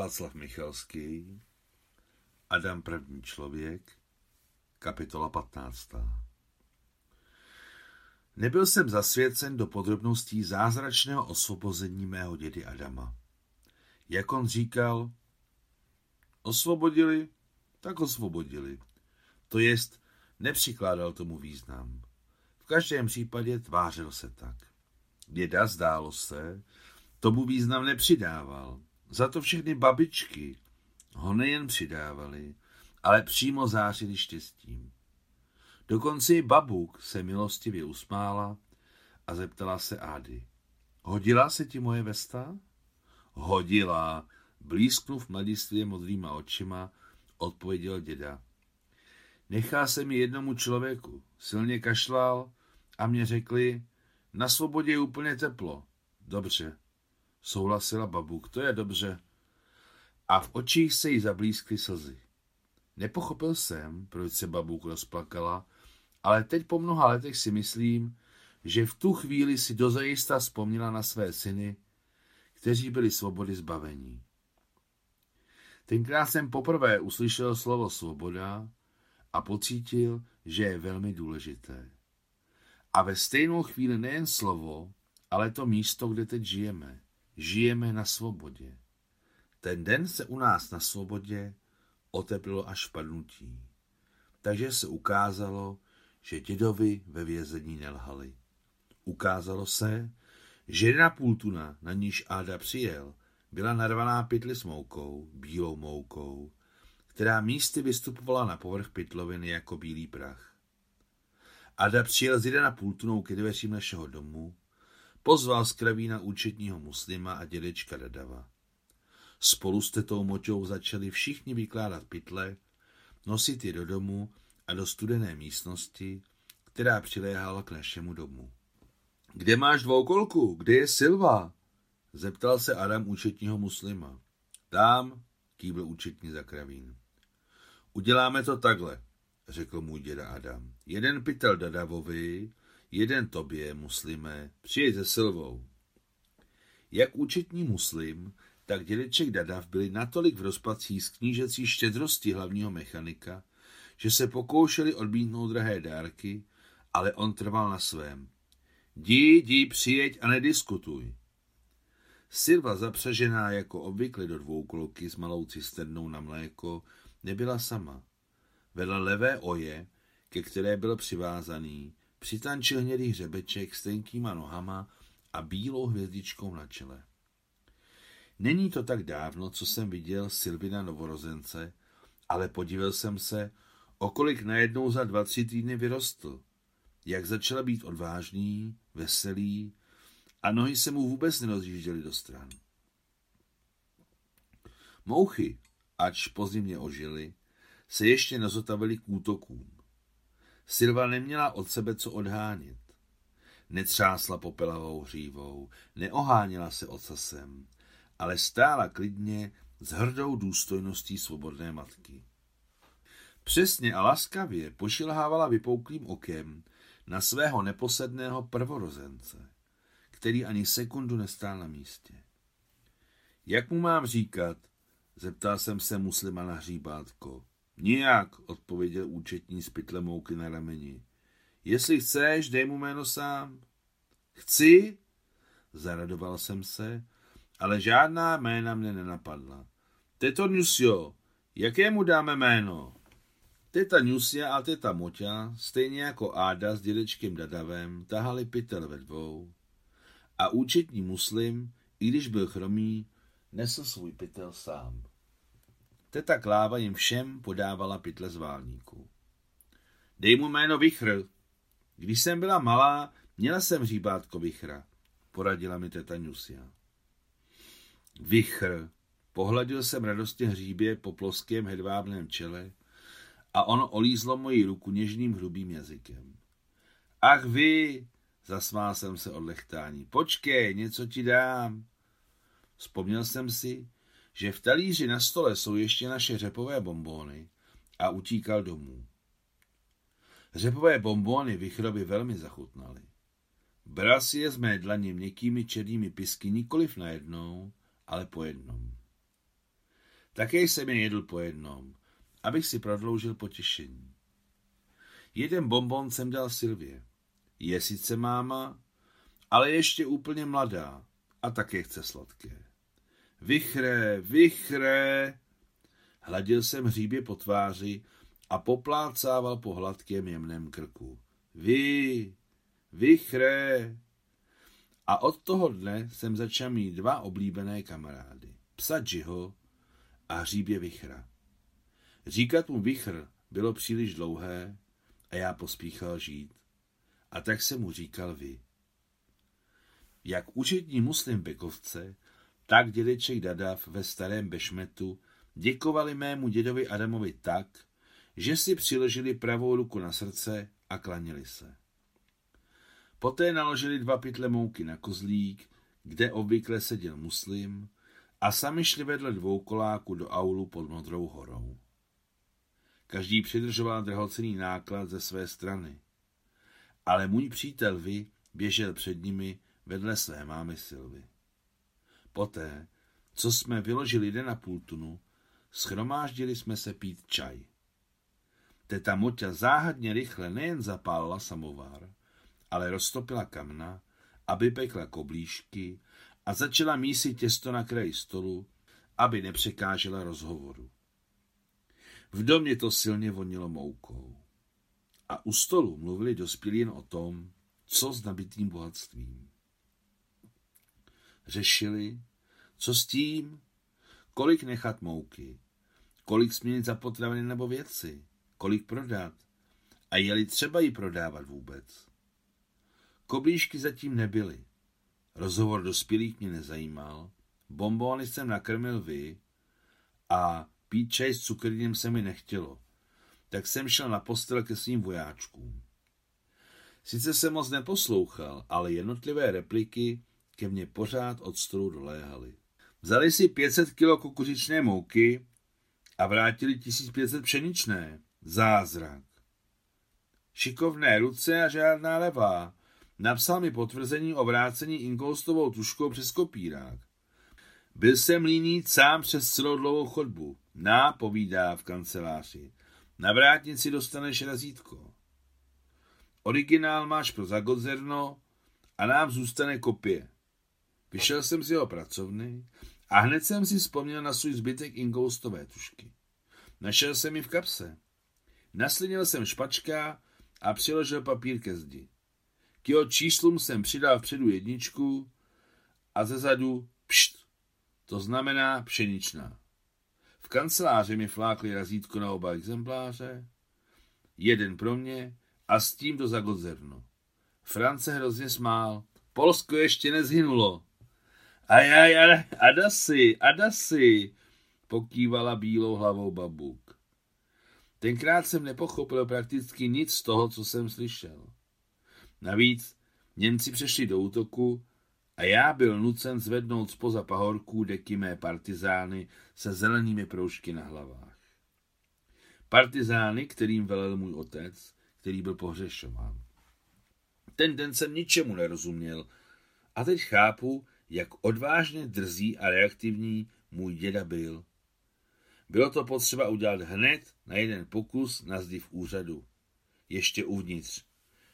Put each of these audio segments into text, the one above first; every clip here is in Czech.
Václav Michalský, Adam první člověk, kapitola 15. Nebyl jsem zasvěcen do podrobností zázračného osvobození mého dědy Adama. Jak on říkal, osvobodili, tak osvobodili. To jest, nepřikládal tomu význam. V každém případě tvářil se tak. Děda, zdálo se, tomu význam nepřidával. Za to všechny babičky ho nejen přidávali, ale přímo zářili štěstím. Dokonce i babuk se milostivě usmála a zeptala se Ády. Hodila se ti moje vesta? Hodila, blízknuv mladistvě modrýma očima, odpověděl děda. Nechá se mi jednomu člověku, silně kašlal a mě řekli, na svobodě je úplně teplo. Dobře, souhlasila babuk, to je dobře. A v očích se jí zablízkly slzy. Nepochopil jsem, proč se babuk rozplakala, ale teď po mnoha letech si myslím, že v tu chvíli si dozajista vzpomněla na své syny, kteří byli svobody zbavení. Tenkrát jsem poprvé uslyšel slovo svoboda a pocítil, že je velmi důležité. A ve stejnou chvíli nejen slovo, ale to místo, kde teď žijeme. Žijeme na svobodě. Ten den se u nás na svobodě oteplilo až padnutí. Takže se ukázalo, že dědovi ve vězení nelhali. Ukázalo se, že jedna půl tuna, na níž Áda přijel, byla narvaná pytli s moukou, bílou moukou, která místy vystupovala na povrch pytloviny jako bílý prach. Ada přijel z jeden na půl tunou ke dveřím našeho domu, pozval z kravína účetního muslima a dědečka Dadava. Spolu s tetou moťou začali všichni vykládat pytle, nosit je do domu a do studené místnosti, která přiléhala k našemu domu. Kde máš dvoukolku? Kde je Silva? Zeptal se Adam účetního muslima. Tam, kývl účetní za kravín. Uděláme to takhle, řekl můj děda Adam. Jeden pytel Dadavovi, jeden tobě, muslime, přijď se Silvou. Jak účetní muslim, tak dědeček Dadav byli natolik v rozpacích z knížecí štědrosti hlavního mechanika, že se pokoušeli odmítnout drahé dárky, ale on trval na svém. Dí, jdi, přijeď a nediskutuj. Silva zapřažená jako obvykle do dvoukoloky s malou cisternou na mléko nebyla sama. Vedle levé oje, ke které byl přivázaný, přitančil hnědý hřebeček s tenkýma nohama a bílou hvězdičkou na čele. Není to tak dávno, co jsem viděl Silvina novorozence, ale podíval jsem se, okolik najednou za dva, tři týdny vyrostl. Jak začal být odvážný, veselý a nohy se mu vůbec nerozjížděly do stran. Mouchy, ač pozimně ožily, se ještě nezotavily k útokům. Silva neměla od sebe co odhánět. Netřásla popelavou hřívou, neoháněla se ocasem, ale stála klidně s hrdou důstojností svobodné matky. Přesně a laskavě pošilhávala vypouklým okem na svého neposedného prvorozence, který ani sekundu nestál na místě. Jak mu mám říkat? Zeptal jsem se muslima na hříbátko. Nijak, odpověděl účetní s pytlem mouky na rameni. Jestli chceš, dej mu jméno sám. Chci? Zaradoval jsem se, ale žádná jména mne nenapadla. Teto Nusio, jaké mu dáme jméno? Teta Nusia a teta Moťa, stejně jako Áda s dědečkem Dadavem, tahali pytel ve dvou. A účetní muslim, i když byl chromý, nesl svůj pytel sám. Teta Kláva jim všem podávala pytle z válníků. Dej mu jméno Vichr. Když jsem byla malá, měla jsem hříbátko Vichra, poradila mi teta Nusia. Vichr. Pohladil jsem radostně hříbě po ploském hedvábném čele a ono olízlo moji ruku něžným hrubým jazykem. Ach vy, zasmál jsem se od lechtání, počkej, něco ti dám. Vzpomněl jsem si, že v talíři na stole jsou ještě naše řepové bombóny a utíkal domů. Řepové bombóny Vichrovi velmi zachutnaly. Bral si je z mé dlaně měkkými černými pisky nikoliv najednou, ale po jednom. Také jsem je jedl po jednom, abych si prodloužil potěšení. Jeden bonbon jsem dal Silvě. Je sice máma, ale ještě úplně mladá a také chce sladké. Vychré, vychré! Hladil jsem hříbě po tváři a poplácával po hladkém jemném krku. Vy, vychré! A od toho dne jsem začal mít dva oblíbené kamarády. Psa Jiho a hříbě Vichra. Říkat mu Vichr bylo příliš dlouhé a já pospíchal žít. A tak se mu říkal vy. Jak učitní muslim Bekovce, tak dědeček Dadav ve starém Bešmetu děkovali mému dědovi Adamovi tak, že si přiložili pravou ruku na srdce a klanili se. Poté naložili dva pytle mouky na kozlík, kde obvykle seděl muslim, a sami šli vedle dvou koláků do aulu pod Modrou horou. Každý přidržoval drahocený náklad ze své strany. Ale můj přítel Vy běžel před nimi vedle své mámy Silvy. Poté, co jsme vyložili jeden na půl tunu, schromáždili jsme se pít čaj. Teta Moťa záhadně rychle nejen zapálila samovár, ale roztopila kamna, aby pekla koblížky a začala mísit těsto na kraji stolu, aby nepřekážela rozhovoru. V domě to silně vonilo moukou. A u stolu mluvili dospělí jen o tom, co s nabitým bohatstvím. Řešili, co s tím, kolik nechat mouky, kolik směnit za potraviny nebo věci, kolik prodat a jeli třeba ji prodávat vůbec. Koblížky zatím nebyly. Rozhovor dospělých mě nezajímal, bombóny jsem nakrmil vy a pít čaj s cukrinem se mi nechtělo, tak jsem šel na postel ke svým vojáčkům. Sice jsem moc neposlouchal, ale jednotlivé repliky ke mně pořád od stolu doléhaly. Vzali si 500 kilo kukuřičné mouky a vrátili 1500 pšeničné. Zázrak. Šikovné ruce a žádná levá. Napsal mi potvrzení o vrácení inkoustovou tuškou přes kopírák. Byl jsem líný sám přes celou dlouhou chodbu. Na, povídá v kanceláři. Na vrátnici dostaneš razítko. Originál máš pro Zagodzerno a nám zůstane kopie. Vyšel jsem z jeho pracovny a hned jsem si vzpomněl na svůj zbytek ingoustové tušky. Našel jsem ji v kapse. Naslinil jsem špačka a přiložil papír ke zdi. K jeho číslům jsem přidal vpředu jedničku a ze zadu pšt, to znamená pšeničná. V kanceláři mi flákli razítko na oba exempláře, jeden pro mě a s tím do Zagodzerno. France hrozně smál. Polsko ještě nezhynulo. Ajaj, aj, adasy, adasy, pokývala bílou hlavou babuk. Tenkrát jsem nepochopil prakticky nic z toho, co jsem slyšel. Navíc Němci přešli do útoku a já byl nucen zvednout spoza pahorků deky mé partizány se zelenými proužky na hlavách. Partizány, kterým velel můj otec, který byl pohřešován. Ten den jsem ničemu nerozuměl a teď chápu, jak odvážně drzí a reaktivní můj děda byl. Bylo to potřeba udělat hned na jeden pokus na zdi v úřadu. Ještě uvnitř.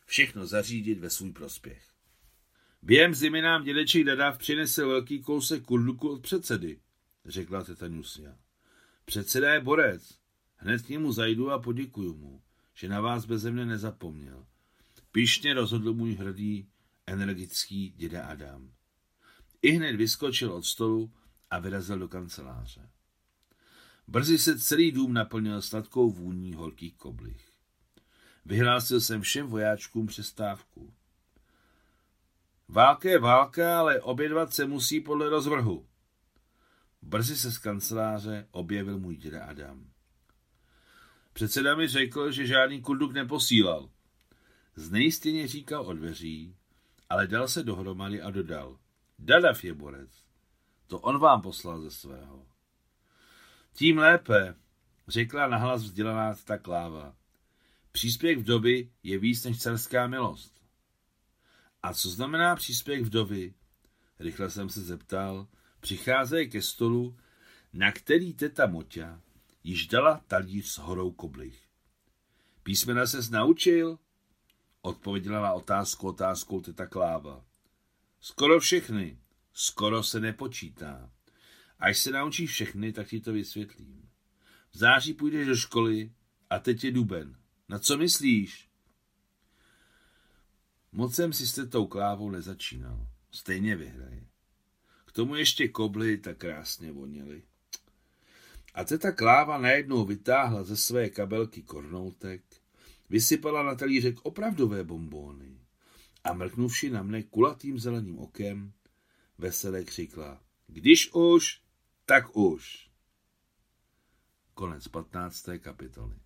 Všechno zařídit ve svůj prospěch. Během zimy nám dědeček Dadáv přinesl velký kousek kurduku od předsedy, řekla teta Nusia. Předseda je borec. Hned k němu zajdu a poděkuju mu, že na vás bez mne nezapomněl. Píšně rozhodl můj hrdý, energický děda Adam. I hned vyskočil od stolu a vyrazil do kanceláře. Brzy se celý dům naplnil sladkou vůní horkých koblich. Vyhlásil jsem všem vojáčkům přestávku. Válka je válka, ale obědvat se musí podle rozvrhu. Brzy se z kanceláře objevil můj děda Adam. Předseda mi řekl, že žádný kurduk neposílal. Znejistěně říkal o dveří, ale dal se dohromady a dodal. Dadav je borec. To on vám poslal ze svého. Tím lépe, řekla nahlas vzdělaná ta kláva. Příspěch vdovy je víc než carská milost. A co znamená příspěch vdovy? Rychle jsem se zeptal. Přicházejí ke stolu, na který teta Moťa již dala talíř s horou koblich. Písmena ses naučil? Odpověděla na otázku otázkou teta Kláva. Skoro všechny. Skoro se nepočítá. Až se naučíš všechny, tak ti to vysvětlím. V září půjdeš do školy a teď je duben. Na co myslíš? Moc jsem si s tetou klávou nezačínal. Stejně vyhraje. K tomu ještě kobly tak krásně voněly. A teta Kláva najednou vytáhla ze své kabelky kornoutek, vysypala na talířek opravdové bombóny a mrknuvši na mne kulatým zeleným okem, veselé křikla, když už, tak už. Konec 15. kapitoly.